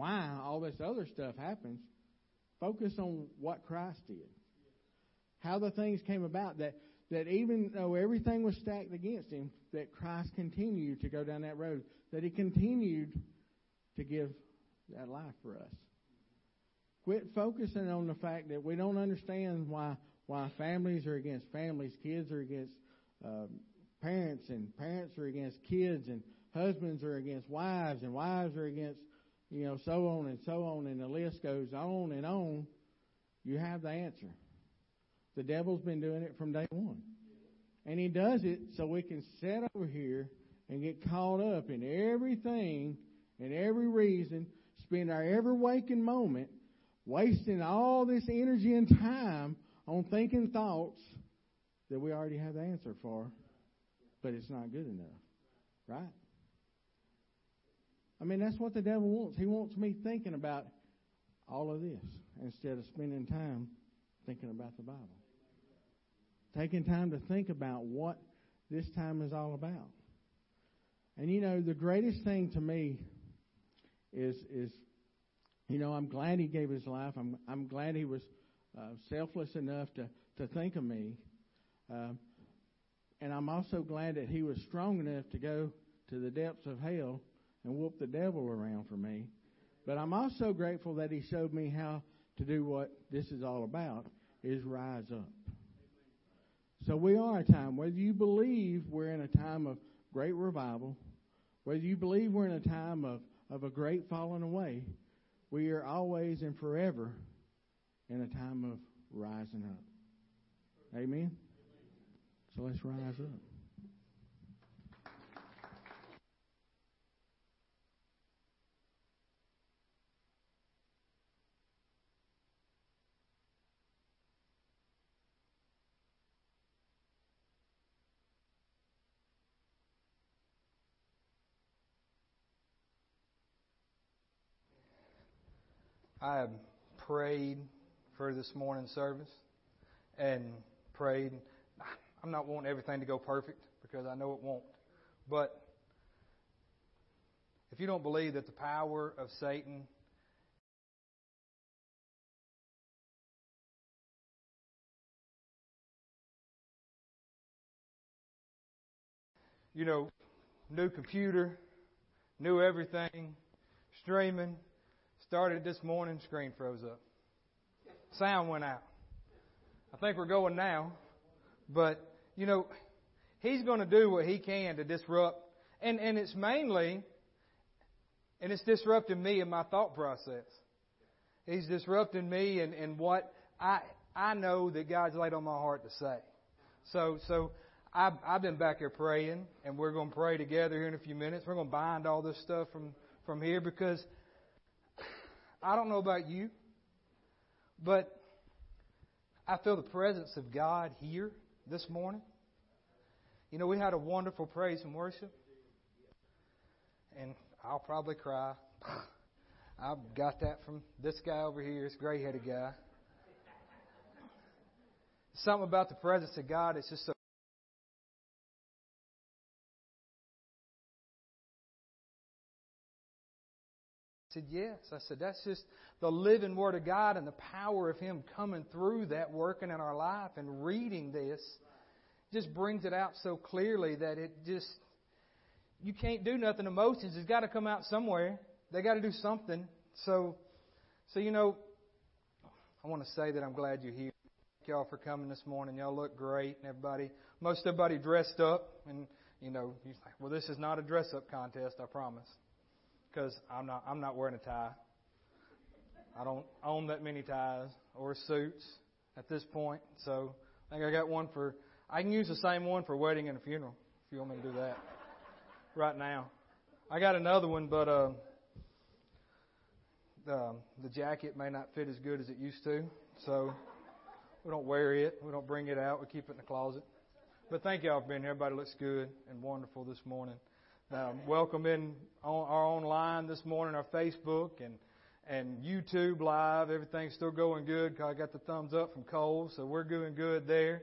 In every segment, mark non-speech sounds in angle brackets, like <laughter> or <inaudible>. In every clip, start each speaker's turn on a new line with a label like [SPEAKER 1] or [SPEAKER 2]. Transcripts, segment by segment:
[SPEAKER 1] why all this other stuff happens. Focus on what Christ did. How the things came about that, that even though everything was stacked against him, that Christ continued to go down that road, that he continued to give that life for us. Quit focusing on the fact that we don't understand why why families are against families, kids are against uh, parents, and parents are against kids, and husbands are against wives, and wives are against you know so on and so on, and the list goes on and on. You have the answer. The devil's been doing it from day one. And he does it so we can sit over here and get caught up in everything and every reason, spend our every waking moment wasting all this energy and time on thinking thoughts that we already have the answer for, but it's not good enough. Right? I mean, that's what the devil wants. He wants me thinking about all of this instead of spending time thinking about the Bible. Taking time to think about what this time is all about. And you know, the greatest thing to me is is you know, I'm glad he gave his life. I'm I'm glad he was uh, selfless enough to to think of me. Uh, and I'm also glad that he was strong enough to go to the depths of hell and whoop the devil around for me. But I'm also grateful that he showed me how to do what this is all about is rise up. So we are a time, whether you believe we're in a time of great revival, whether you believe we're in a time of, of a great falling away, we are always and forever in a time of rising up. Amen? So let's rise up.
[SPEAKER 2] I have prayed for this morning's service and prayed. I'm not wanting everything to go perfect because I know it won't. But if you don't believe that the power of Satan you know, new computer, new everything, streaming, Started this morning, screen froze up. Sound went out. I think we're going now. But, you know, he's going to do what he can to disrupt. And, and it's mainly, and it's disrupting me in my thought process. He's disrupting me and, and what I, I know that God's laid on my heart to say. So, so I've, I've been back here praying, and we're going to pray together here in a few minutes. We're going to bind all this stuff from, from here because I don't know about you, but I feel the presence of God here this morning. You know, we had a wonderful praise and worship, and I'll probably cry. <laughs> I've got that from this guy over here, this gray headed guy. Something about the presence of God is just so said, Yes. I said, That's just the living Word of God and the power of Him coming through that, working in our life, and reading this just brings it out so clearly that it just, you can't do nothing. Emotions it's got to come out somewhere. They got to do something. So, so you know, I want to say that I'm glad you're here. Thank y'all for coming this morning. Y'all look great, and everybody, most everybody dressed up, and you know, you're like, well, this is not a dress-up contest, I promise because I'm not I'm not wearing a tie. I don't own that many ties or suits at this point, so I think I got one for. I can use the same one for a wedding and a funeral if you want me to do that right now. I got another one, but uh, the the jacket may not fit as good as it used to, so we don't wear it. We don't bring it out. We keep it in the closet. But thank y'all for being here. Everybody looks good and wonderful this morning. Um, welcome in on our online this morning, our Facebook and and YouTube live. Everything's still going good. I got the thumbs up from Cole, so we're doing good there.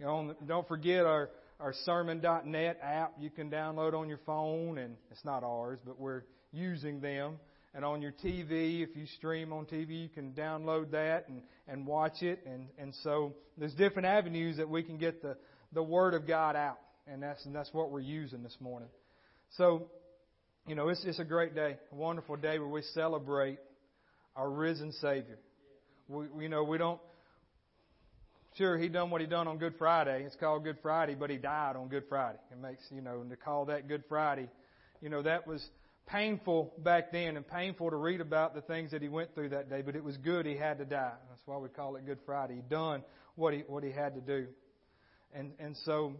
[SPEAKER 2] You know, don't forget our our sermon.net app you can download on your phone, and it's not ours, but we're using them. and on your TV. If you stream on TV, you can download that and, and watch it. And, and so there's different avenues that we can get the, the Word of God out. And that's, and that's what we're using this morning. So, you know, it's, it's a great day, a wonderful day where we celebrate our risen Savior. We, you know, we don't, sure, he done what he done on Good Friday. It's called Good Friday, but he died on Good Friday. It makes, you know, and to call that Good Friday, you know, that was painful back then and painful to read about the things that he went through that day, but it was good he had to die. That's why we call it Good Friday. He done what he what he had to do. And and so,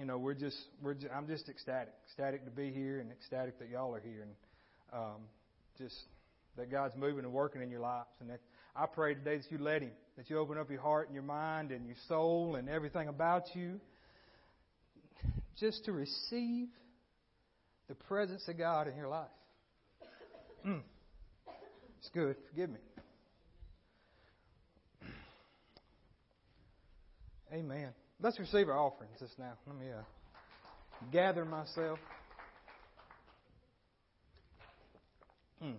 [SPEAKER 2] you know, we're just we're just, I'm just ecstatic, ecstatic to be here and ecstatic that y'all are here and um, just that God's moving and working in your lives. And that I pray today that you let Him, that you open up your heart and your mind and your soul and everything about you, just to receive the presence of God in your life. Mm. It's good. Forgive me. Amen. Let's receive our offerings just now. Let me uh, gather myself. Hmm. <clears throat>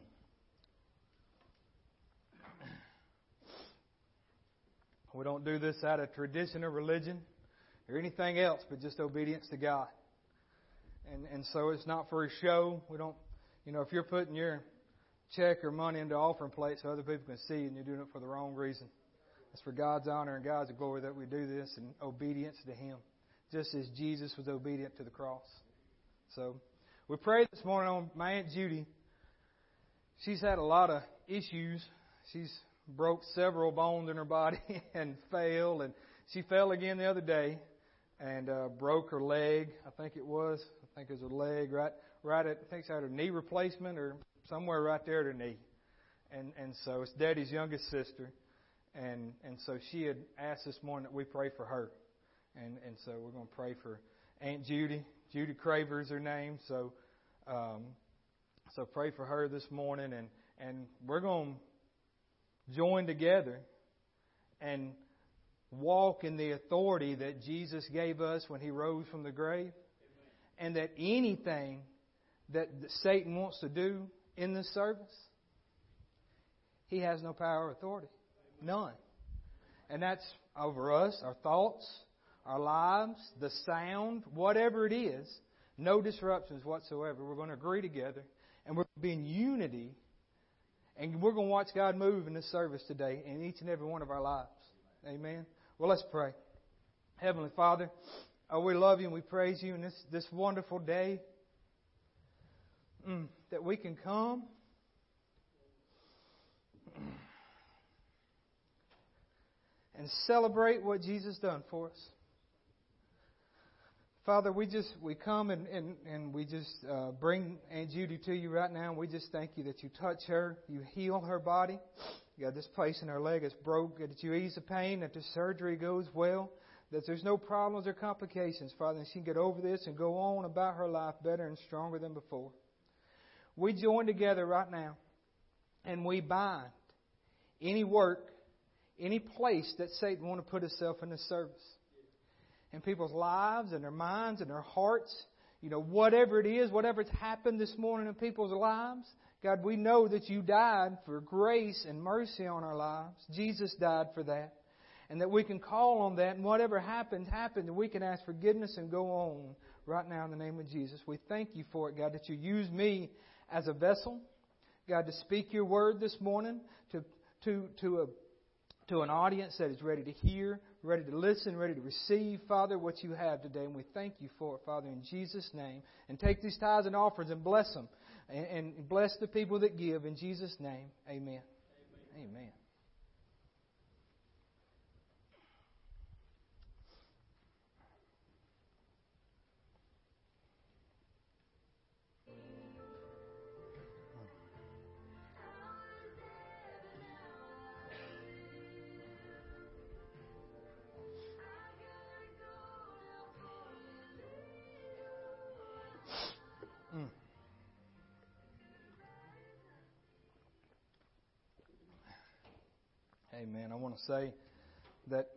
[SPEAKER 2] We don't do this out of tradition or religion or anything else, but just obedience to God and and so it's not for a show. We don't, you know, if you're putting your check or money into offering plate so other people can see, and you're doing it for the wrong reason. It's for God's honor and God's glory that we do this in obedience to Him, just as Jesus was obedient to the cross. So we prayed this morning on my aunt Judy. She's had a lot of issues. She's broke several bones in her body <laughs> and fell, and she fell again the other day and uh, broke her leg. I think it was I think it's a leg right right at I think it's at her knee replacement or somewhere right there at her knee. And and so it's Daddy's youngest sister. And and so she had asked this morning that we pray for her. And and so we're going to pray for Aunt Judy. Judy Craver is her name. So um so pray for her this morning and and we're going to join together and walk in the authority that Jesus gave us when he rose from the grave and that anything that Satan wants to do in this service, he has no power or authority. None. And that's over us, our thoughts, our lives, the sound, whatever it is, no disruptions whatsoever. We're going to agree together and we're going to be in unity and we're going to watch God move in this service today in each and every one of our lives. Amen. Well, let's pray. Heavenly Father, Oh, we love you and we praise you in this, this wonderful day mm, that we can come. And celebrate what Jesus done for us. Father, we just we come and, and, and we just uh, bring Aunt Judy to you right now. And we just thank you that you touch her, you heal her body. You got this place in her leg that's broke, that you ease the pain, that the surgery goes well that there's no problems or complications, Father, and she can get over this and go on about her life better and stronger than before. We join together right now and we bind any work, any place that Satan want to put himself in this service. In people's lives and their minds and their hearts, you know, whatever it is, whatever's happened this morning in people's lives, God, we know that you died for grace and mercy on our lives. Jesus died for that and that we can call on that, and whatever happens, happens, and we can ask forgiveness and go on right now in the name of Jesus. We thank you for it, God, that you use me as a vessel, God, to speak your word this morning to, to, to, a, to an audience that is ready to hear, ready to listen, ready to receive, Father, what you have today. And we thank you for it, Father, in Jesus' name. And take these tithes and offerings and bless them. And, bless the people that give. In Jesus' name, amen. Amen. amen. Amen. I want to say that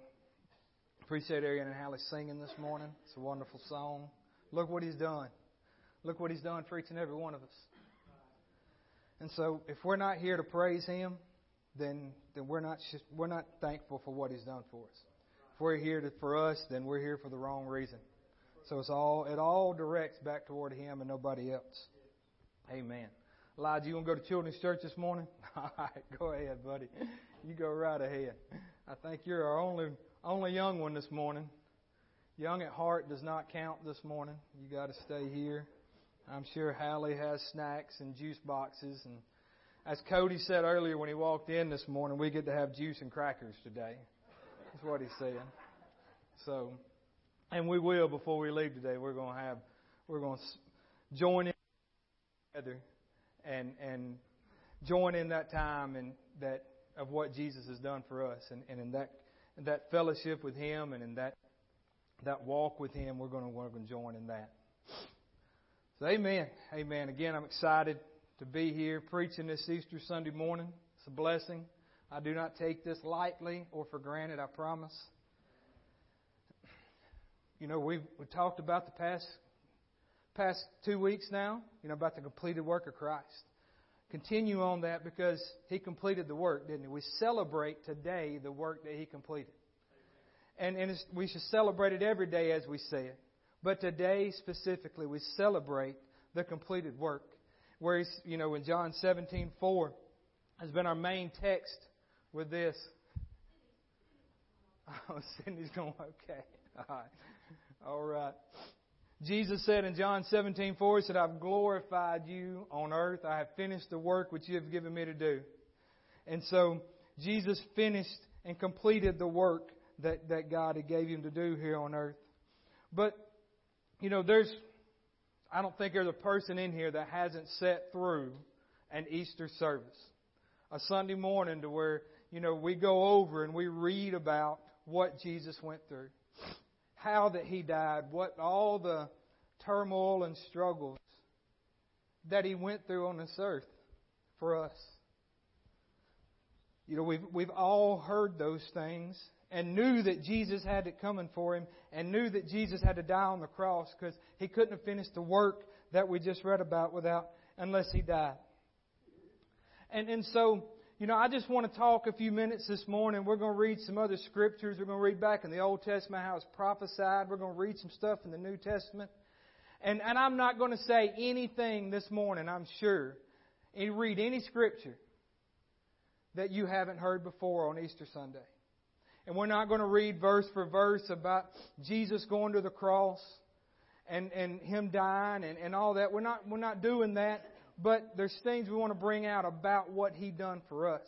[SPEAKER 2] appreciate Arian and Hallie singing this morning. It's a wonderful song. Look what he's done. Look what he's done for each and every one of us. And so, if we're not here to praise Him, then then we're not we're not thankful for what He's done for us. If we're here to, for us, then we're here for the wrong reason. So it's all it all directs back toward Him and nobody else. Amen. Elijah, you want to go to children's church this morning? <laughs> All right, go ahead, buddy. You go right ahead. I think you're our only only young one this morning. Young at heart does not count this morning. You got to stay here. I'm sure Hallie has snacks and juice boxes. And as Cody said earlier when he walked in this morning, we get to have juice and crackers today. That's what he said. So, and we will before we leave today. We're going to have, we're going to join in together and and join in that time and that of what Jesus has done for us, and, and in that in that fellowship with Him and in that that walk with Him, we're going to we're to join in that. So, Amen, Amen. Again, I'm excited to be here preaching this Easter Sunday morning. It's a blessing. I do not take this lightly or for granted. I promise. You know, we've we talked about the past past two weeks now, you know, about the completed work of Christ. Continue on that because He completed the work, didn't He? We celebrate today the work that He completed. And, and we should celebrate it every day as we say it. But today specifically, we celebrate the completed work. Where He's, you know, in John 17 4 has been our main text with this. <laughs> Oh, Cindy's going, okay. <laughs> All right. All right. Jesus said in John 17, 4, He said, I've glorified you on earth. I have finished the work which you have given me to do. And so Jesus finished and completed the work that, that God had gave him to do here on earth. But, you know, there's, I don't think there's a person in here that hasn't sat through an Easter service. A Sunday morning to where, you know, we go over and we read about what Jesus went through how that he died, what all the turmoil and struggles that he went through on this earth for us. You know, we've, we've all heard those things and knew that Jesus had it coming for him and knew that Jesus had to die on the cross because he couldn't have finished the work that we just read about without unless he died. And, and so you know, I just want to talk a few minutes this morning. We're going to read some other scriptures. We're going to read back in the Old Testament how it's prophesied. We're going to read some stuff in the New Testament. And, and I'm not going to say anything this morning, I'm sure, and read any scripture that you haven't heard before on Easter Sunday. And we're not going to read verse for verse about Jesus going to the cross and, and Him dying and, and all that. We're not, we're not doing that but there's things we want to bring out about what He done for us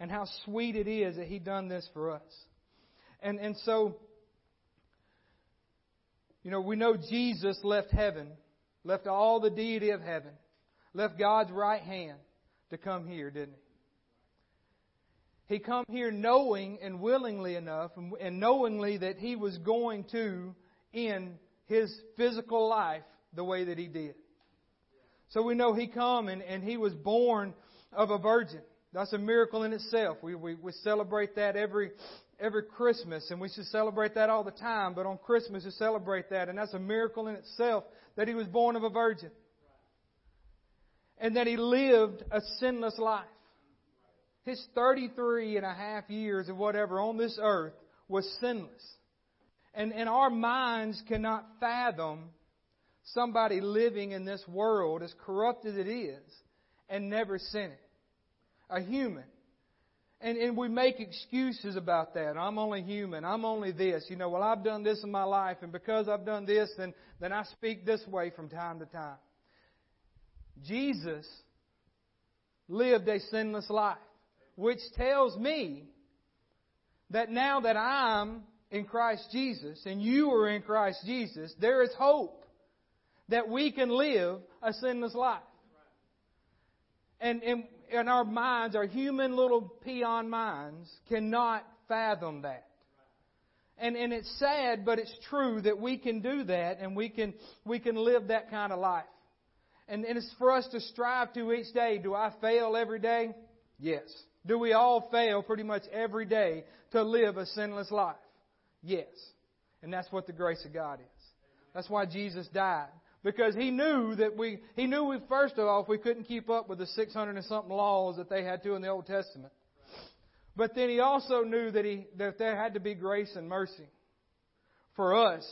[SPEAKER 2] and how sweet it is that He done this for us. And and so, you know, we know Jesus left heaven, left all the deity of heaven, left God's right hand to come here, didn't he? He come here knowing and willingly enough and knowingly that he was going to end his physical life the way that he did. So we know he come and, and he was born of a virgin. That's a miracle in itself. We, we, we celebrate that every, every Christmas, and we should celebrate that all the time, but on Christmas we celebrate that, and that's a miracle in itself that he was born of a virgin. And that he lived a sinless life. His 33 and a half years of whatever on this earth was sinless. And, and our minds cannot fathom somebody living in this world, as corrupt as it is, and never sin it. A human. And, and we make excuses about that. I'm only human. I'm only this. You know, well, I've done this in my life, and because I've done this, then, then I speak this way from time to time. Jesus lived a sinless life, which tells me that now that I'm in Christ Jesus and you are in Christ Jesus, there is hope that we can live a sinless life. And, and, and our minds, our human little peon minds, cannot fathom that. And, and it's sad, but it's true that we can do that and we can, we can live that kind of life. And, and it's for us to strive to each day. Do I fail every day? Yes. Do we all fail pretty much every day to live a sinless life? Yes. And that's what the grace of God is. That's why Jesus died because he knew that we, he knew we, first of all, we couldn't keep up with the 600 and something laws that they had to in the Old Testament. But then he also knew that he, that there had to be grace and mercy for us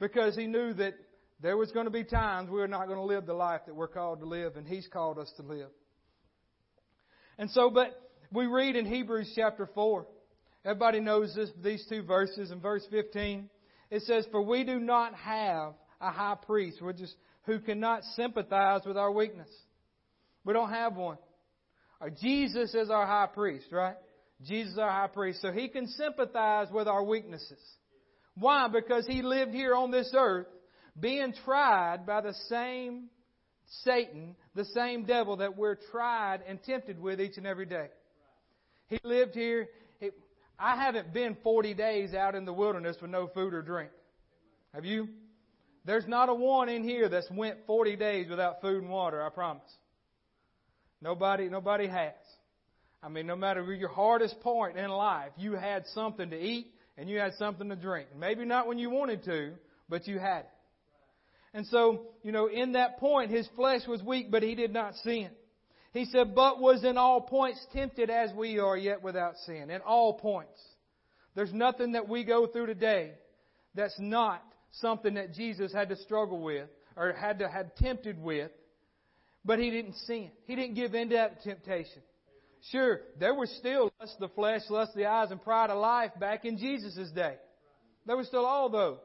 [SPEAKER 2] because he knew that there was going to be times we were not going to live the life that we're called to live and he's called us to live. And so, but we read in Hebrews chapter 4. Everybody knows this, these two verses. In verse 15, it says, For we do not have a high priest which is, who cannot sympathize with our weakness. We don't have one. Or Jesus is our high priest, right? Jesus is our high priest. So he can sympathize with our weaknesses. Why? Because he lived here on this earth being tried by the same Satan, the same devil that we're tried and tempted with each and every day. He lived here. I haven't been 40 days out in the wilderness with no food or drink. Have you? There's not a one in here that's went 40 days without food and water, I promise. Nobody, nobody has. I mean, no matter your hardest point in life, you had something to eat and you had something to drink. Maybe not when you wanted to, but you had it. And so, you know, in that point, his flesh was weak, but he did not sin. He said, but was in all points tempted as we are, yet without sin. In all points. There's nothing that we go through today that's not something that Jesus had to struggle with or had to had tempted with, but he didn't sin. He didn't give in to that temptation. Sure, there was still lust of the flesh, lust of the eyes, and pride of life back in Jesus' day. There were still all those.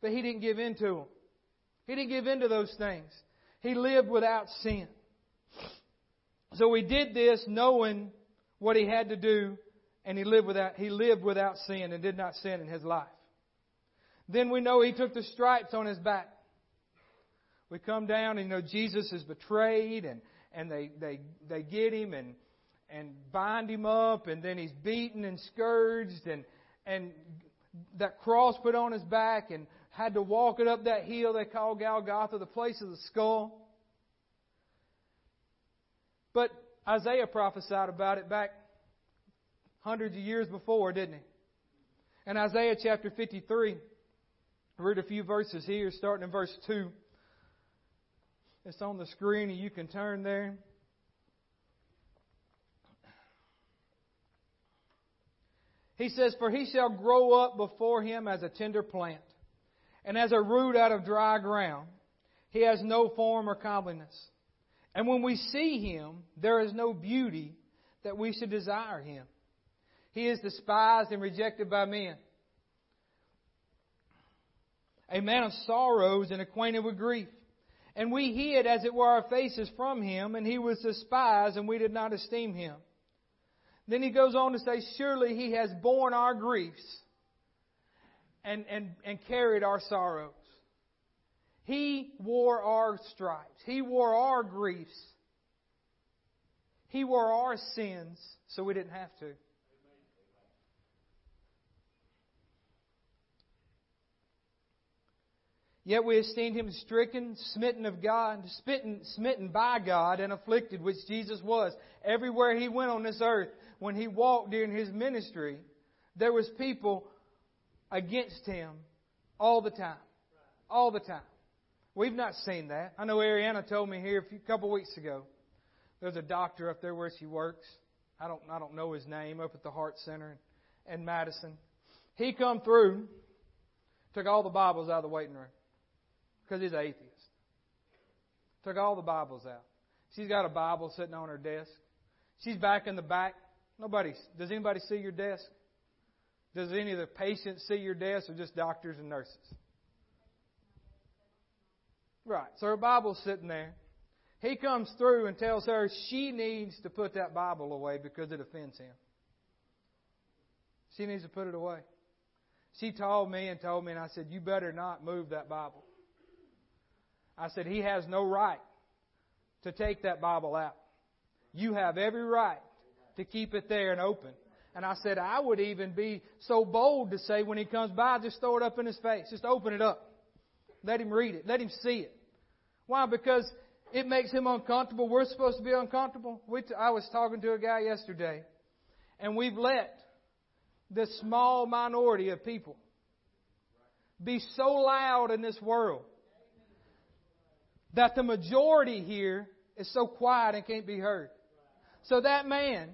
[SPEAKER 2] But he didn't give in to them. He didn't give in to those things. He lived without sin. So he did this knowing what he had to do, and he lived without, he lived without sin and did not sin in his life. Then we know he took the stripes on his back. We come down and you know Jesus is betrayed and, and they, they, they get him and, and bind him up and then he's beaten and scourged and, and that cross put on his back and had to walk it up that hill they call Golgotha, the place of the skull. But Isaiah prophesied about it back hundreds of years before, didn't he? In Isaiah chapter 53, I read a few verses here, starting in verse 2. It's on the screen, and you can turn there. He says, For he shall grow up before him as a tender plant, and as a root out of dry ground. He has no form or comeliness. And when we see him, there is no beauty that we should desire him. He is despised and rejected by men a man of sorrows and acquainted with grief. And we hid, as it were, our faces from him, and he was despised, and we did not esteem him. Then he goes on to say, Surely he has borne our griefs and, and, and carried our sorrows. He wore our stripes. He wore our griefs. He wore our sins so we didn't have to. Yet we esteemed him stricken, smitten of God, smitten, smitten by God, and afflicted, which Jesus was. Everywhere he went on this earth, when he walked during his ministry, there was people against him all the time. All the time. We've not seen that. I know Ariana told me here a few, couple weeks ago. There's a doctor up there where she works. I don't I don't know his name up at the Heart Center in, in Madison. He come through, took all the Bibles out of the waiting room because he's an atheist. Took all the Bibles out. She's got a Bible sitting on her desk. She's back in the back. Nobody, does anybody see your desk? Does any of the patients see your desk or just doctors and nurses? Right. So her Bible's sitting there. He comes through and tells her she needs to put that Bible away because it offends him. She needs to put it away. She told me and told me, and I said, You better not move that Bible. I said, He has no right to take that Bible out. You have every right to keep it there and open. And I said, I would even be so bold to say when he comes by, just throw it up in his face. Just open it up. Let him read it. Let him see it. Why? Because it makes him uncomfortable. We're supposed to be uncomfortable. We t- I was talking to a guy yesterday, and we've let this small minority of people be so loud in this world that the majority here is so quiet and can't be heard. So that man,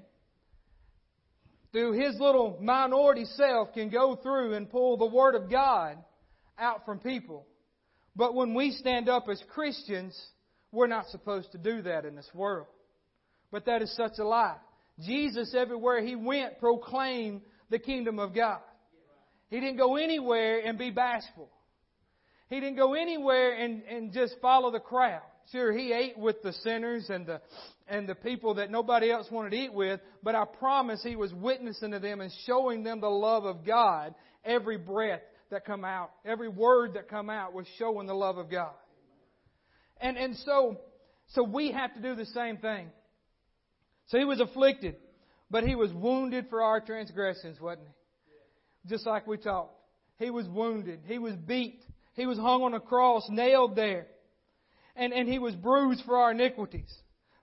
[SPEAKER 2] through his little minority self, can go through and pull the Word of God out from people. But when we stand up as Christians, we're not supposed to do that in this world. But that is such a lie. Jesus, everywhere he went, proclaimed the kingdom of God. He didn't go anywhere and be bashful. He didn't go anywhere and, and just follow the crowd. Sure, he ate with the sinners and the, and the people that nobody else wanted to eat with, but I promise he was witnessing to them and showing them the love of God. Every breath that come out, every word that come out was showing the love of God. And, and so, so we have to do the same thing. So he was afflicted, but he was wounded for our transgressions, wasn't he? Just like we talked. He was wounded. He was beat. He was hung on a cross, nailed there. And, and he was bruised for our iniquities.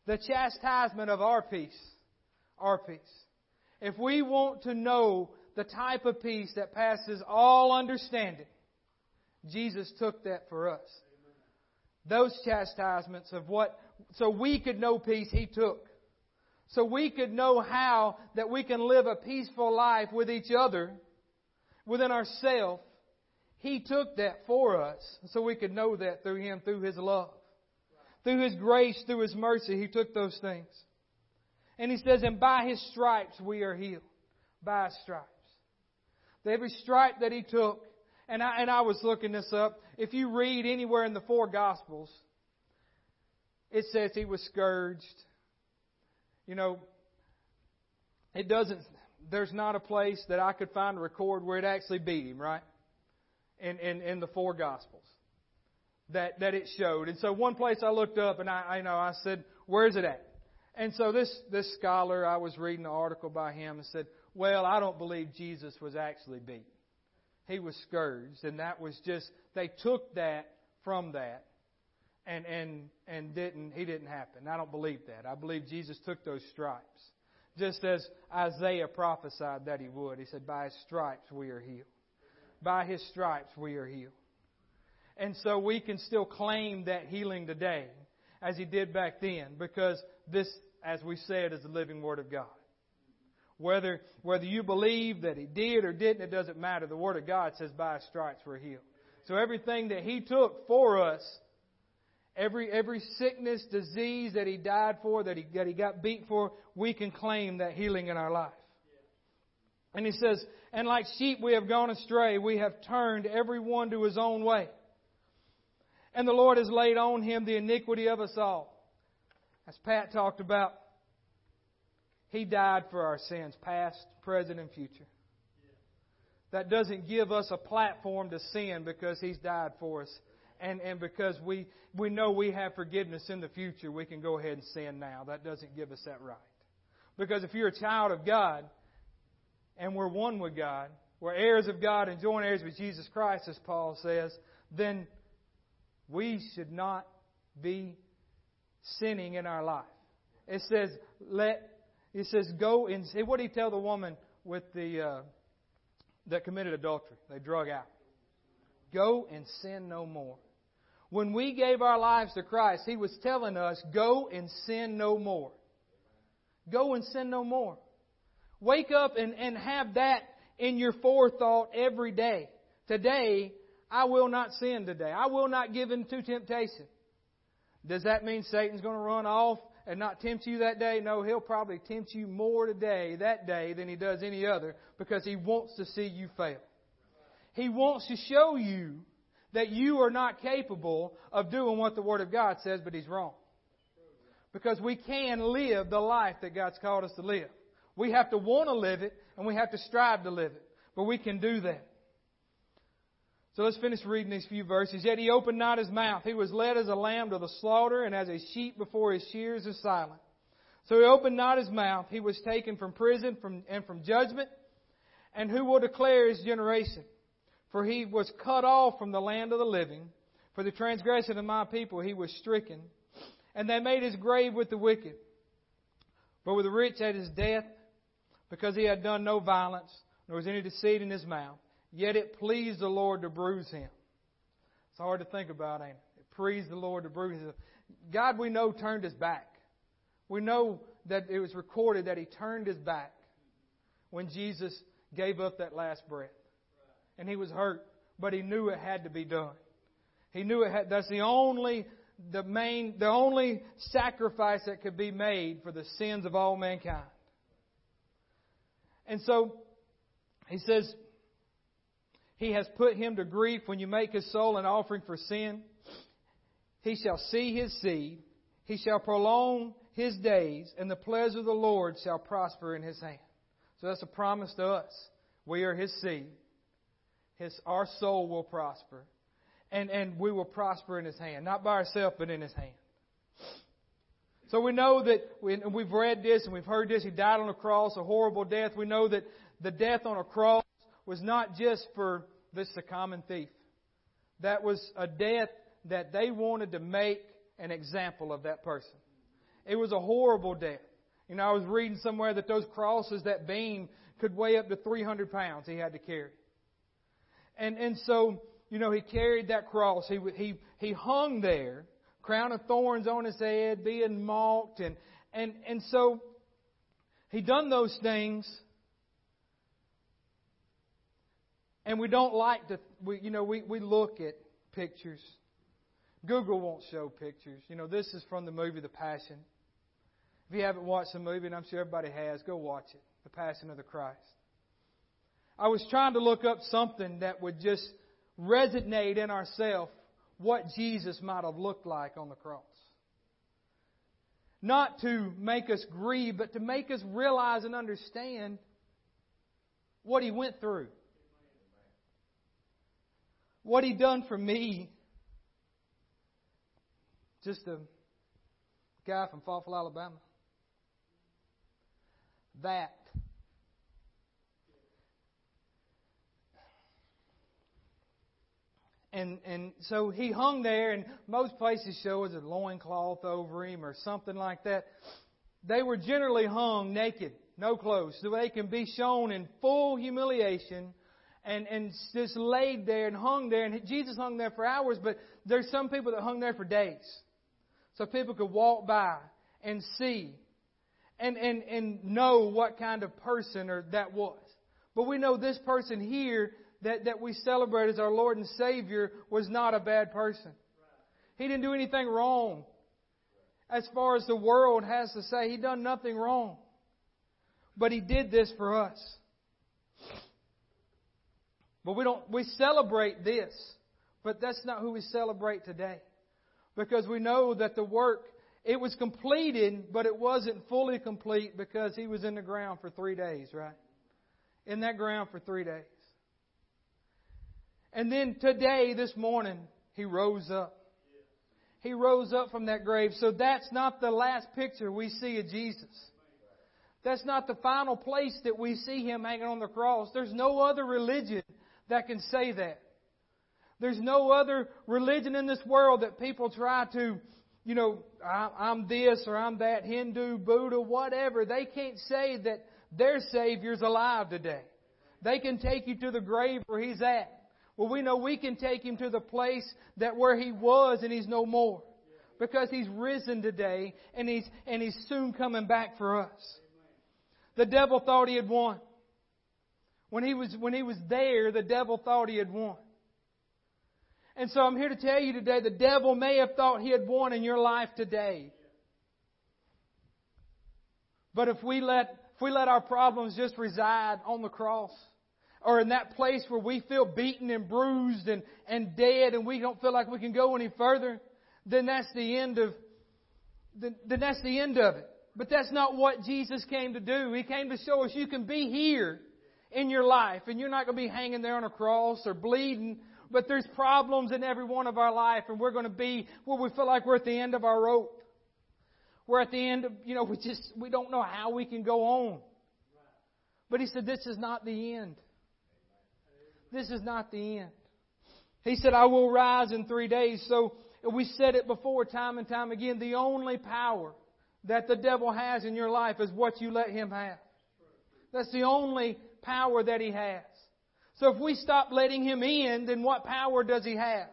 [SPEAKER 2] The chastisement of our peace. Our peace. If we want to know the type of peace that passes all understanding, Jesus took that for us. Those chastisements of what, so we could know peace, He took. So we could know how that we can live a peaceful life with each other, within ourselves. He took that for us so we could know that through Him, through His love. Through His grace, through His mercy, He took those things. And He says, and by His stripes we are healed. By His stripes. Every stripe that He took, and I, and I was looking this up, if you read anywhere in the four Gospels, it says He was scourged. You know, it doesn't, there's not a place that I could find a record where it actually beat Him, right? In, in, in the four Gospels that, that it showed. And so one place I looked up and I, I know I said, where's it at? And so this, this scholar, I was reading an article by him and said, well, I don't believe Jesus was actually beaten. He was scourged. And that was just, they took that from that and, and, and didn't, he didn't happen. I don't believe that. I believe Jesus took those stripes. Just as Isaiah prophesied that he would. He said, by his stripes we are healed. By his stripes we are healed. And so we can still claim that healing today as he did back then because this, as we said, is the living Word of God. Whether, whether you believe that he did or didn't, it doesn't matter. The Word of God says by his stripes we're healed. So everything that he took for us, every, every sickness, disease that he died for, that he, that he got beat for, we can claim that healing in our life. And he says, and like sheep we have gone astray, we have turned every one to his own way. And the Lord has laid on him the iniquity of us all. As Pat talked about, he died for our sins, past, present, and future. That doesn't give us a platform to sin because he's died for us. And, and because we, we know we have forgiveness in the future, we can go ahead and sin now. That doesn't give us that right. Because if you're a child of God, and we're one with God, we're heirs of God and joint heirs with Jesus Christ, as Paul says, then we should not be sinning in our life. It says, let, it says, go and see. What did he tell the woman with the, uh, that committed adultery? They drug out. Go and sin no more. When we gave our lives to Christ, He was telling us, go and sin no more. Go and sin no more. Wake up and, and have that in your forethought every day. Today, I will not sin today. I will not give in to temptation. Does that mean Satan's going to run off and not tempt you that day? No, he'll probably tempt you more today, that day, than he does any other because he wants to see you fail. He wants to show you that you are not capable of doing what the Word of God says, but he's wrong. Because we can live the life that God's called us to live. We have to want to live it and we have to strive to live it. But we can do that. So let's finish reading these few verses. Yet he opened not his mouth. He was led as a lamb to the slaughter, and as a sheep before his shears is silent. So he opened not his mouth. He was taken from prison from, and from judgment. And who will declare his generation? For he was cut off from the land of the living. For the transgression of my people he was stricken. And they made his grave with the wicked. But with the rich at his death, because he had done no violence, nor was any deceit in his mouth. Yet it pleased the Lord to bruise him. It's hard to think about, ain't it? It pleased the Lord to bruise him. God, we know, turned his back. We know that it was recorded that he turned his back when Jesus gave up that last breath. And he was hurt, but he knew it had to be done. He knew it had, that's the only, the main, the only sacrifice that could be made for the sins of all mankind. And so, he says, He has put him to grief when you make his soul an offering for sin. He shall see his seed. He shall prolong his days, and the pleasure of the Lord shall prosper in his hand. So that's a promise to us. We are his seed. His, our soul will prosper. And, and we will prosper in his hand. Not by ourselves, but in his hand. So we know that, and we've read this and we've heard this, he died on a cross, a horrible death. We know that the death on a cross was not just for this common thief. That was a death that they wanted to make an example of that person. It was a horrible death. You know, I was reading somewhere that those crosses, that beam, could weigh up to 300 pounds he had to carry. And, and so, you know, he carried that cross. He, he, he hung there, crown of thorns on his head, being mocked. And, and, and so, he done those things. And we don't like to, we, you know, we, we look at pictures. Google won't show pictures. You know, this is from the movie The Passion. If you haven't watched the movie, and I'm sure everybody has, go watch it. The Passion of the Christ. I was trying to look up something that would just resonate in ourselves what Jesus might have looked like on the cross. Not to make us grieve, but to make us realize and understand what He went through. What He done for me. Just a guy from Fawful, Alabama that. And and so he hung there, and most places show us a loincloth over him or something like that. They were generally hung naked, no clothes, so they can be shown in full humiliation and, and just laid there and hung there. And Jesus hung there for hours, but there's some people that hung there for days. So people could walk by and see and, and, and know what kind of person or that was. But we know this person here that, that we celebrate as our Lord and Savior was not a bad person. He didn't do anything wrong. As far as the world has to say, he done nothing wrong. But he did this for us. But we don't we celebrate this, but that's not who we celebrate today. Because we know that the work it was completed, but it wasn't fully complete because he was in the ground for three days, right? In that ground for three days. And then today, this morning, he rose up. He rose up from that grave. So that's not the last picture we see of Jesus. That's not the final place that we see him hanging on the cross. There's no other religion that can say that. There's no other religion in this world that people try to you know, I'm this or I'm that, Hindu, Buddha, whatever. They can't say that their Savior's alive today. They can take you to the grave where He's at. Well, we know we can take Him to the place that where He was and He's no more. Because He's risen today and He's, and He's soon coming back for us. The devil thought he had won. When he was, when he was there, the devil thought he had won. And so I'm here to tell you today the devil may have thought he had won in your life today. But if we let, if we let our problems just reside on the cross, or in that place where we feel beaten and bruised and, and dead and we don't feel like we can go any further, then that's the end of, then, then that's the end of it. But that's not what Jesus came to do. He came to show us you can be here in your life and you're not going to be hanging there on a cross or bleeding but there's problems in every one of our life, and we're going to be where we feel like we're at the end of our rope. We're at the end of, you know, we just, we don't know how we can go on. But he said, this is not the end. This is not the end. He said, I will rise in three days. So we said it before time and time again. The only power that the devil has in your life is what you let him have. That's the only power that he has. So if we stop letting him in, then what power does he have?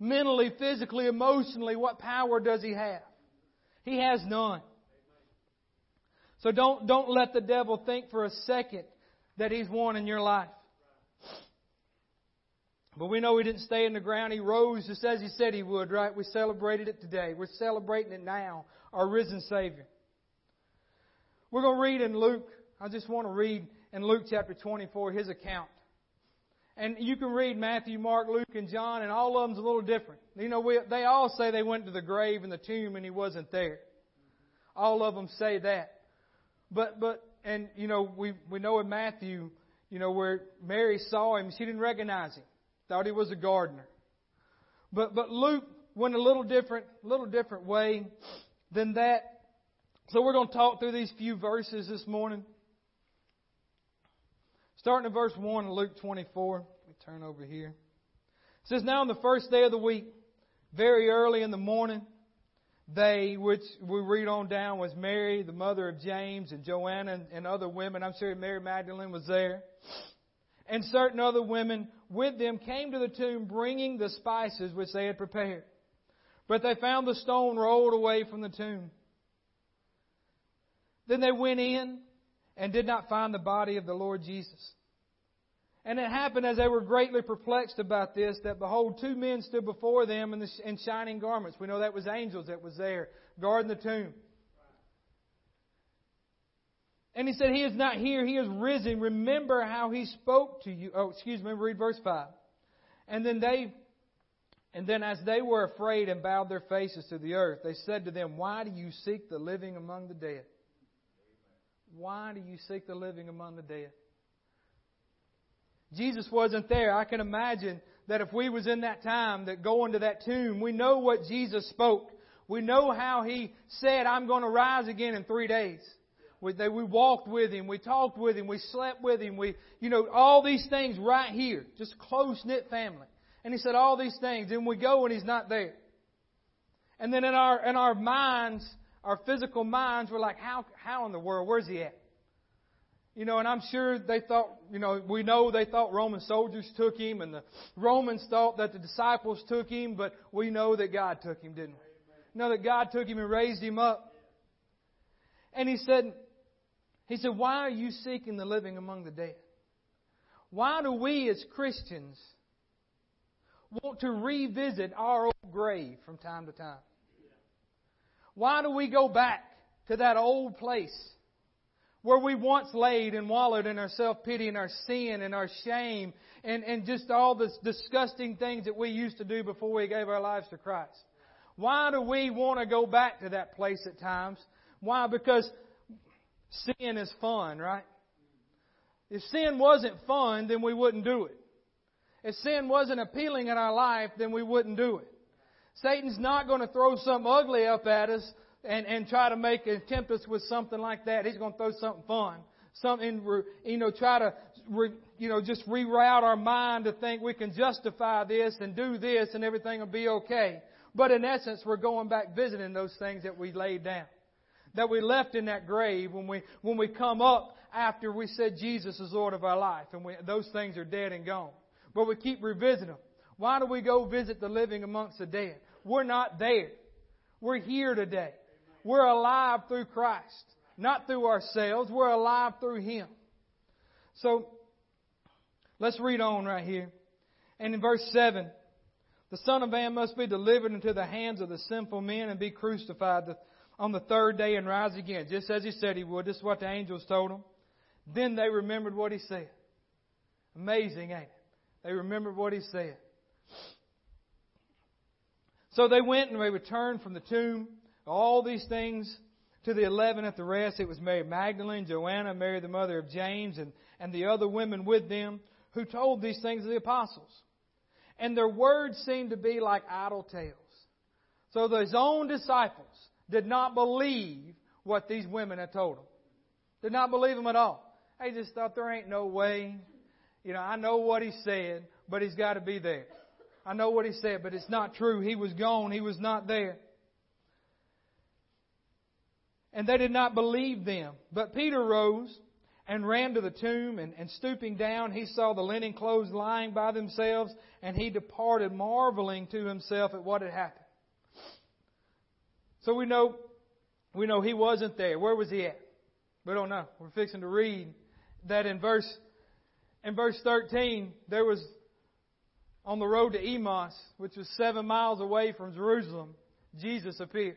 [SPEAKER 2] Mentally, physically, emotionally, what power does he have? He has none. So don't, don't let the devil think for a second that he's won in your life. But we know he didn't stay in the ground. He rose just as he said he would, right? We celebrated it today. We're celebrating it now, our risen Savior. We're going to read in Luke. I just want to read in Luke chapter 24 his account. And you can read Matthew, Mark, Luke, and John, and all of them's a little different. You know, we, they all say they went to the grave and the tomb and he wasn't there. All of them say that. But, but, and, you know, we, we know in Matthew, you know, where Mary saw him, she didn't recognize him. Thought he was a gardener. But, but Luke went a little different, little different way than that. So we're going to talk through these few verses this morning. Starting in verse 1 of Luke 24. Let me turn over here. It says, Now on the first day of the week, very early in the morning, they, which we read on down, was Mary, the mother of James, and Joanna, and, and other women. I'm sure Mary Magdalene was there. And certain other women with them came to the tomb bringing the spices which they had prepared. But they found the stone rolled away from the tomb. Then they went in and did not find the body of the Lord Jesus. And it happened as they were greatly perplexed about this that behold, two men stood before them in, the, in shining garments. We know that was angels that was there guarding the tomb. And he said, He is not here, He is risen. Remember how He spoke to you. Oh, excuse me, read verse 5. And then they, and then as they were afraid and bowed their faces to the earth, they said to them, Why do you seek the living among the dead? Why do you seek the living among the dead? Jesus wasn't there. I can imagine that if we was in that time that going to that tomb, we know what Jesus spoke. We know how he said, I'm going to rise again in three days. We, we walked with him. We talked with him. We slept with him. We, you know, all these things right here. Just close knit family. And he said all these things. And we go and he's not there. And then in our, in our minds, our physical minds, we're like, how, how in the world? Where's he at? You know, and I'm sure they thought, you know, we know they thought Roman soldiers took him and the Romans thought that the disciples took him, but we know that God took him, didn't? We know that God took him and raised him up. And he said, he said, why are you seeking the living among the dead? Why do we as Christians want to revisit our old grave from time to time? Why do we go back to that old place where we once laid and wallowed in our self pity and our sin and our shame and, and just all the disgusting things that we used to do before we gave our lives to Christ. Why do we want to go back to that place at times? Why? Because sin is fun, right? If sin wasn't fun, then we wouldn't do it. If sin wasn't appealing in our life, then we wouldn't do it. Satan's not going to throw something ugly up at us and, and try to make and tempt us with something like that. He's going to throw something fun. Something, you know, try to, you know, just reroute our mind to think we can justify this and do this and everything will be okay. But in essence, we're going back visiting those things that we laid down. That we left in that grave when we, when we come up after we said Jesus is Lord of our life and we, those things are dead and gone. But we keep revisiting them. Why do we go visit the living amongst the dead? We're not there. We're here today. We're alive through Christ, not through ourselves. We're alive through Him. So, let's read on right here. And in verse 7, the Son of Man must be delivered into the hands of the sinful men and be crucified on the third day and rise again, just as He said He would. This is what the angels told him. Then they remembered what He said. Amazing, ain't it? They remembered what He said. So they went and they returned from the tomb all these things to the eleven at the rest. It was Mary Magdalene, Joanna, Mary the mother of James, and, and the other women with them who told these things to the apostles. And their words seemed to be like idle tales. So his own disciples did not believe what these women had told them. Did not believe them at all. They just thought there ain't no way. You know, I know what he said, but he's got to be there. I know what he said, but it's not true. He was gone. He was not there and they did not believe them. But Peter rose and ran to the tomb, and, and stooping down, he saw the linen clothes lying by themselves, and he departed, marveling to himself at what had happened. So we know, we know he wasn't there. Where was he at? We don't know. We're fixing to read that in verse, in verse 13, there was on the road to Emmaus, which was seven miles away from Jerusalem, Jesus appears.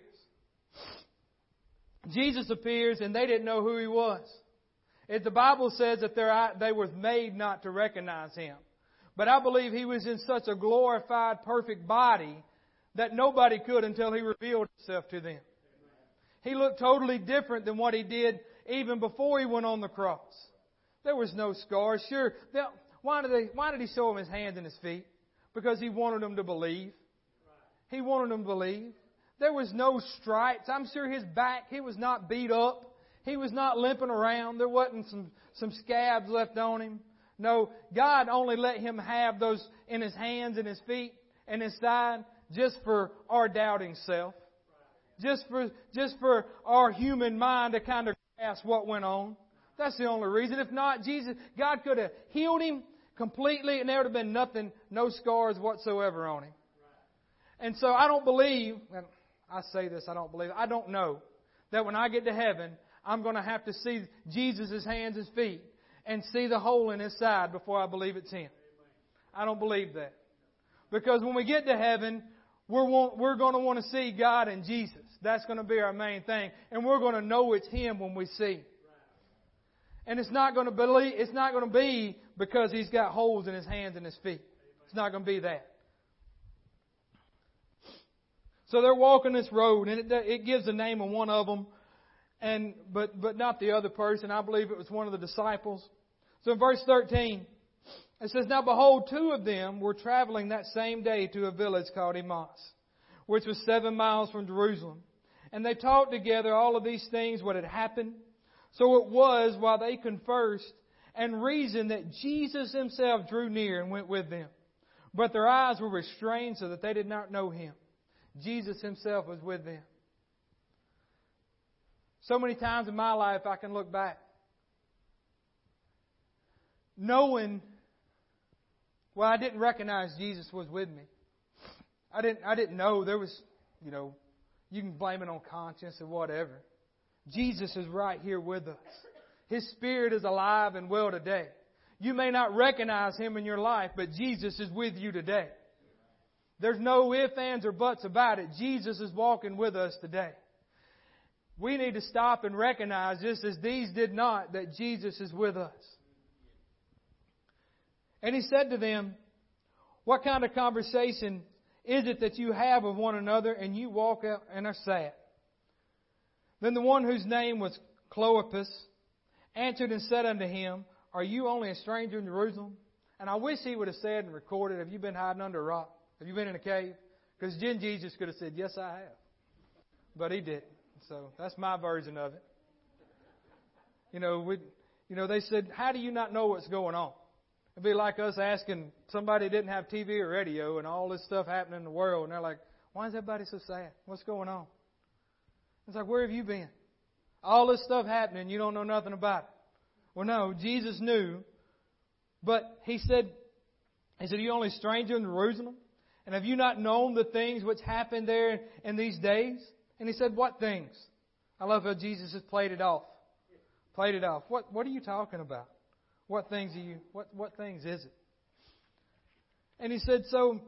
[SPEAKER 2] Jesus appears and they didn't know who he was. If the Bible says that they were made not to recognize him. But I believe he was in such a glorified, perfect body that nobody could until he revealed himself to them. He looked totally different than what he did even before he went on the cross. There was no scars. Sure, why did, they, why did he show them his hands and his feet? Because he wanted them to believe. He wanted them to believe. There was no stripes. I'm sure his back, he was not beat up. He was not limping around. There wasn't some, some scabs left on him. No, God only let him have those in his hands and his feet and his side just for our doubting self. Just for, just for our human mind to kind of grasp what went on. That's the only reason. If not, Jesus, God could have healed him completely and there would have been nothing, no scars whatsoever on him. And so I don't believe, and I say this, I don't believe, I don't know that when I get to heaven, I'm going to have to see Jesus' hands and feet and see the hole in his side before I believe it's him. I don't believe that. Because when we get to heaven, we're, want, we're going to want to see God and Jesus. That's going to be our main thing. And we're going to know it's Him when we see. And it's not going to be, it's not going to be because He's got holes in His hands and His feet. It's not going to be that. So they're walking this road, and it, it gives the name of one of them, and but but not the other person. I believe it was one of the disciples. So in verse 13, it says, Now behold, two of them were traveling that same day to a village called Emmaus, which was seven miles from Jerusalem. And they talked together all of these things, what had happened. So it was while they conversed and reasoned that Jesus himself drew near and went with them. But their eyes were restrained so that they did not know him. Jesus himself was with them. So many times in my life I can look back knowing well, I didn't recognize Jesus was with me. I didn't, I didn't know there was, you know, you can blame it on conscience or whatever. Jesus is right here with us. His Spirit is alive and well today. You may not recognize Him in your life, but Jesus is with you today. There's no ifs, ands, or buts about it. Jesus is walking with us today. We need to stop and recognize, just as these did not, that Jesus is with us. And he said to them, What kind of conversation is it that you have with one another and you walk out and are sad? Then the one whose name was Clopas answered and said unto him, Are you only a stranger in Jerusalem? And I wish he would have said and recorded, Have you been hiding under a rock? Have you been in a cave? Because then Jesus could have said, Yes, I have. But he didn't. So that's my version of it. You know, we, you know, they said, How do you not know what's going on? It'd be like us asking somebody didn't have TV or radio and all this stuff happening in the world, and they're like, why is everybody so sad? What's going on? It's like, where have you been? All this stuff happening, you don't know nothing about it. Well, no, Jesus knew, but he said, he said, you only stranger in Jerusalem? And have you not known the things which happened there in these days? And he said, what things? I love how Jesus has played it off. Played it off. What, what are you talking about? What things are you what what things is it? And he said, so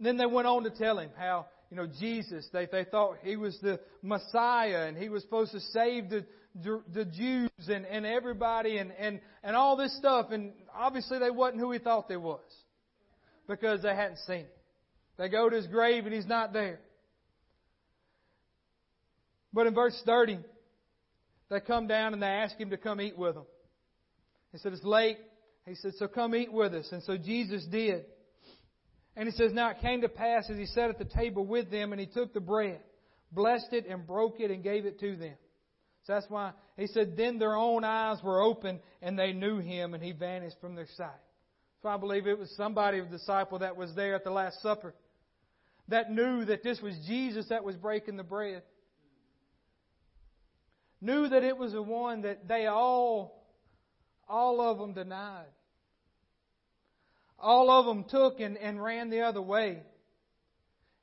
[SPEAKER 2] then they went on to tell him how, you know, Jesus, they, they thought he was the Messiah and he was supposed to save the, the Jews and, and everybody and, and, and all this stuff. And obviously they wasn't who he thought they was because they hadn't seen him. They go to his grave and he's not there. But in verse 30, they come down and they ask him to come eat with them. He said, It's late. He said, So come eat with us. And so Jesus did. And he says, Now it came to pass as he sat at the table with them, and he took the bread, blessed it, and broke it, and gave it to them. So that's why he said, Then their own eyes were open, and they knew him, and he vanished from their sight. So I believe it was somebody, a disciple, that was there at the Last Supper that knew that this was Jesus that was breaking the bread. knew that it was the one that they all, all of them denied. All of them took and, and ran the other way.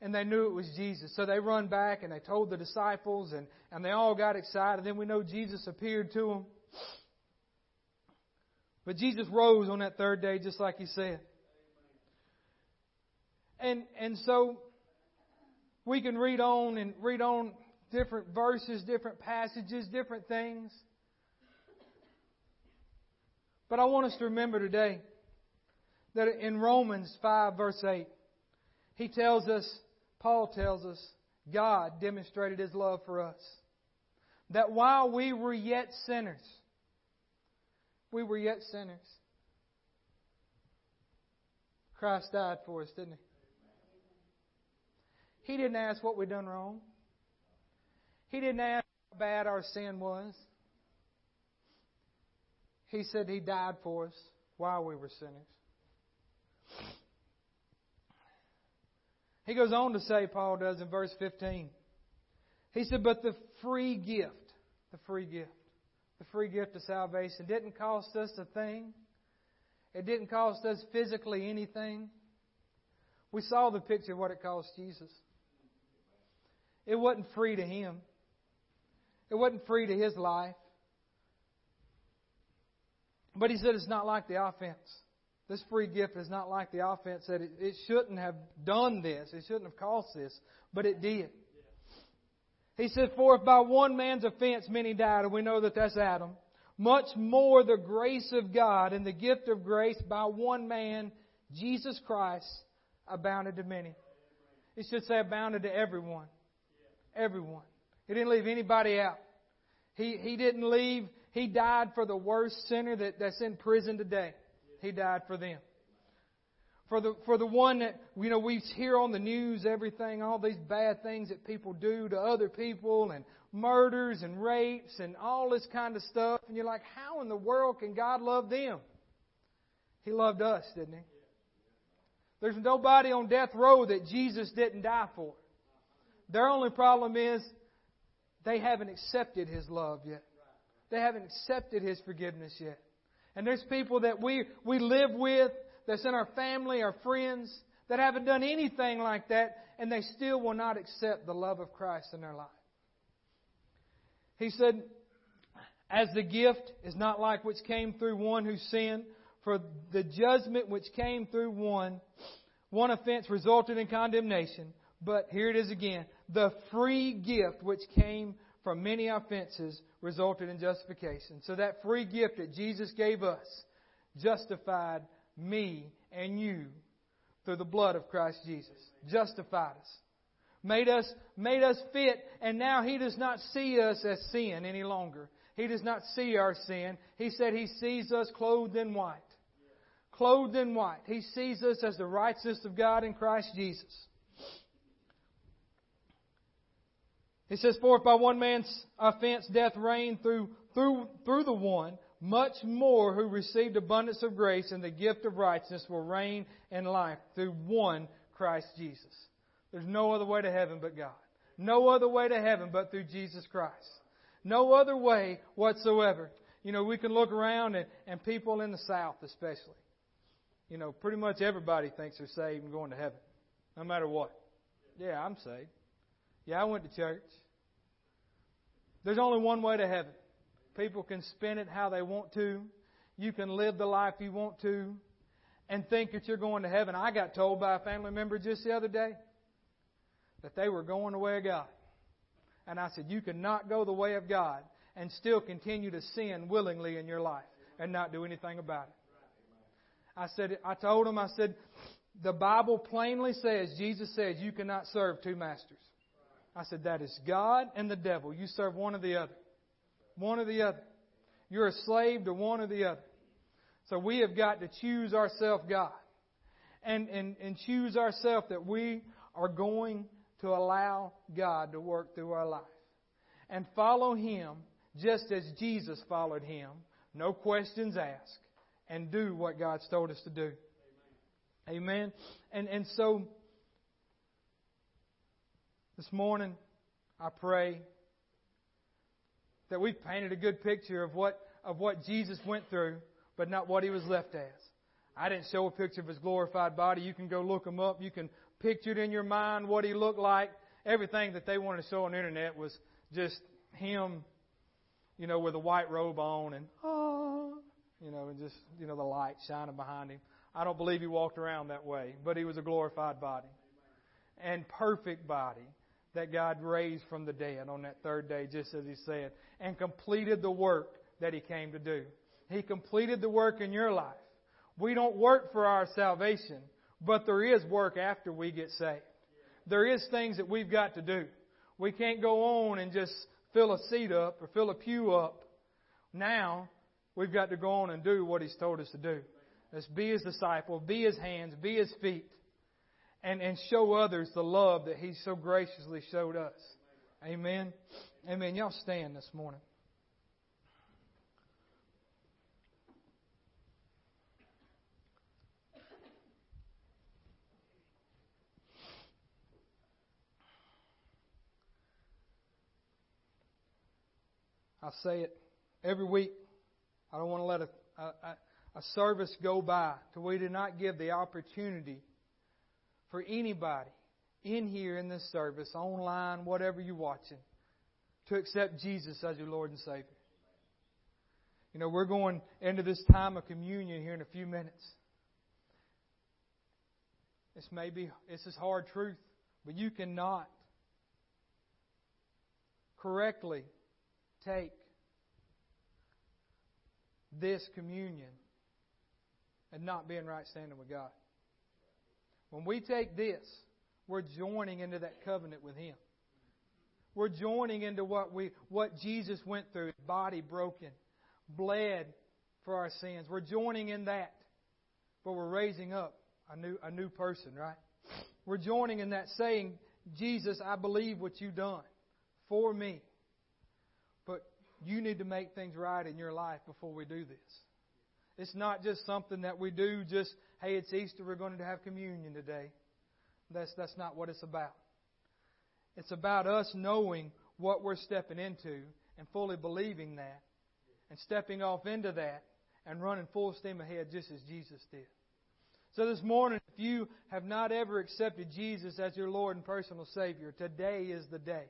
[SPEAKER 2] And they knew it was Jesus. So they run back and they told the disciples and, and they all got excited. Then we know Jesus appeared to them. But Jesus rose on that third day just like he said. And and so we can read on and read on different verses, different passages, different things. But I want us to remember today that in Romans 5, verse 8, he tells us, Paul tells us, God demonstrated his love for us. That while we were yet sinners, we were yet sinners, Christ died for us, didn't he? He didn't ask what we'd done wrong. He didn't ask how bad our sin was. He said He died for us while we were sinners. He goes on to say, Paul does in verse 15. He said, But the free gift, the free gift, the free gift of salvation didn't cost us a thing. It didn't cost us physically anything. We saw the picture of what it cost Jesus. It wasn't free to him. It wasn't free to his life. But he said it's not like the offense. This free gift is not like the offense that it, it shouldn't have done this. It shouldn't have caused this, but it did. He said, For if by one man's offense many died, and we know that that's Adam, much more the grace of God and the gift of grace by one man, Jesus Christ, abounded to many. It should say abounded to everyone. Everyone. He didn't leave anybody out. He, he didn't leave, he died for the worst sinner that, that's in prison today. He died for them. For the, for the one that, you know, we hear on the news everything, all these bad things that people do to other people and murders and rapes and all this kind of stuff. And you're like, how in the world can God love them? He loved us, didn't He? There's nobody on death row that Jesus didn't die for. Their only problem is they haven't accepted His love yet. They haven't accepted His forgiveness yet. And there's people that we, we live with, that's in our family, our friends, that haven't done anything like that, and they still will not accept the love of Christ in their life. He said, As the gift is not like which came through one who sinned, for the judgment which came through one, one offense resulted in condemnation. But here it is again. The free gift which came from many offenses resulted in justification. So that free gift that Jesus gave us justified me and you through the blood of Christ Jesus. Justified us. Made us, made us fit, and now He does not see us as sin any longer. He does not see our sin. He said He sees us clothed in white. Clothed in white. He sees us as the righteousness of God in Christ Jesus. He says, For if by one man's offense death reigned through, through, through the one, much more who received abundance of grace and the gift of righteousness will reign in life through one Christ Jesus. There's no other way to heaven but God. No other way to heaven but through Jesus Christ. No other way whatsoever. You know, we can look around and, and people in the South especially. You know, pretty much everybody thinks they're saved and going to heaven. No matter what. Yeah, I'm saved. Yeah, I went to church. There's only one way to heaven. People can spin it how they want to. You can live the life you want to and think that you're going to heaven. I got told by a family member just the other day that they were going the way of God. And I said, You cannot go the way of God and still continue to sin willingly in your life and not do anything about it. I said, I told him, I said, the Bible plainly says, Jesus says, you cannot serve two masters. I said, That is God and the devil. You serve one or the other. One or the other. You're a slave to one or the other. So we have got to choose ourselves God. And, and, and choose ourselves that we are going to allow God to work through our life. And follow Him just as Jesus followed Him. No questions asked. And do what God's told us to do. Amen. Amen. And, and so this morning, I pray that we've painted a good picture of what, of what Jesus went through, but not what he was left as. I didn't show a picture of his glorified body. You can go look him up. You can picture it in your mind what he looked like. Everything that they wanted to show on the internet was just him, you know, with a white robe on and, oh, you know, and just, you know, the light shining behind him. I don't believe he walked around that way, but he was a glorified body and perfect body that God raised from the dead on that third day, just as He said, and completed the work that He came to do. He completed the work in your life. We don't work for our salvation, but there is work after we get saved. There is things that we've got to do. We can't go on and just fill a seat up or fill a pew up. Now, we've got to go on and do what He's told us to do. Let's be His disciple, be His hands, be His feet and, and show others the love that He so graciously showed us. Amen. Amen. Y'all stand this morning. I say it every week. I don't want to let a, a, a service go by till we do not give the opportunity for anybody in here in this service, online, whatever you're watching, to accept Jesus as your Lord and Savior. You know, we're going into this time of communion here in a few minutes. This may be, this is hard truth, but you cannot correctly take this communion and not be in right standing with God. When we take this, we're joining into that covenant with Him. We're joining into what we what Jesus went through, His body broken, bled for our sins. We're joining in that. But we're raising up a new a new person, right? We're joining in that saying, Jesus, I believe what you've done for me. But you need to make things right in your life before we do this. It's not just something that we do just, hey, it's Easter, we're going to have communion today. That's, that's not what it's about. It's about us knowing what we're stepping into and fully believing that and stepping off into that and running full steam ahead just as Jesus did. So this morning, if you have not ever accepted Jesus as your Lord and personal Savior, today is the day.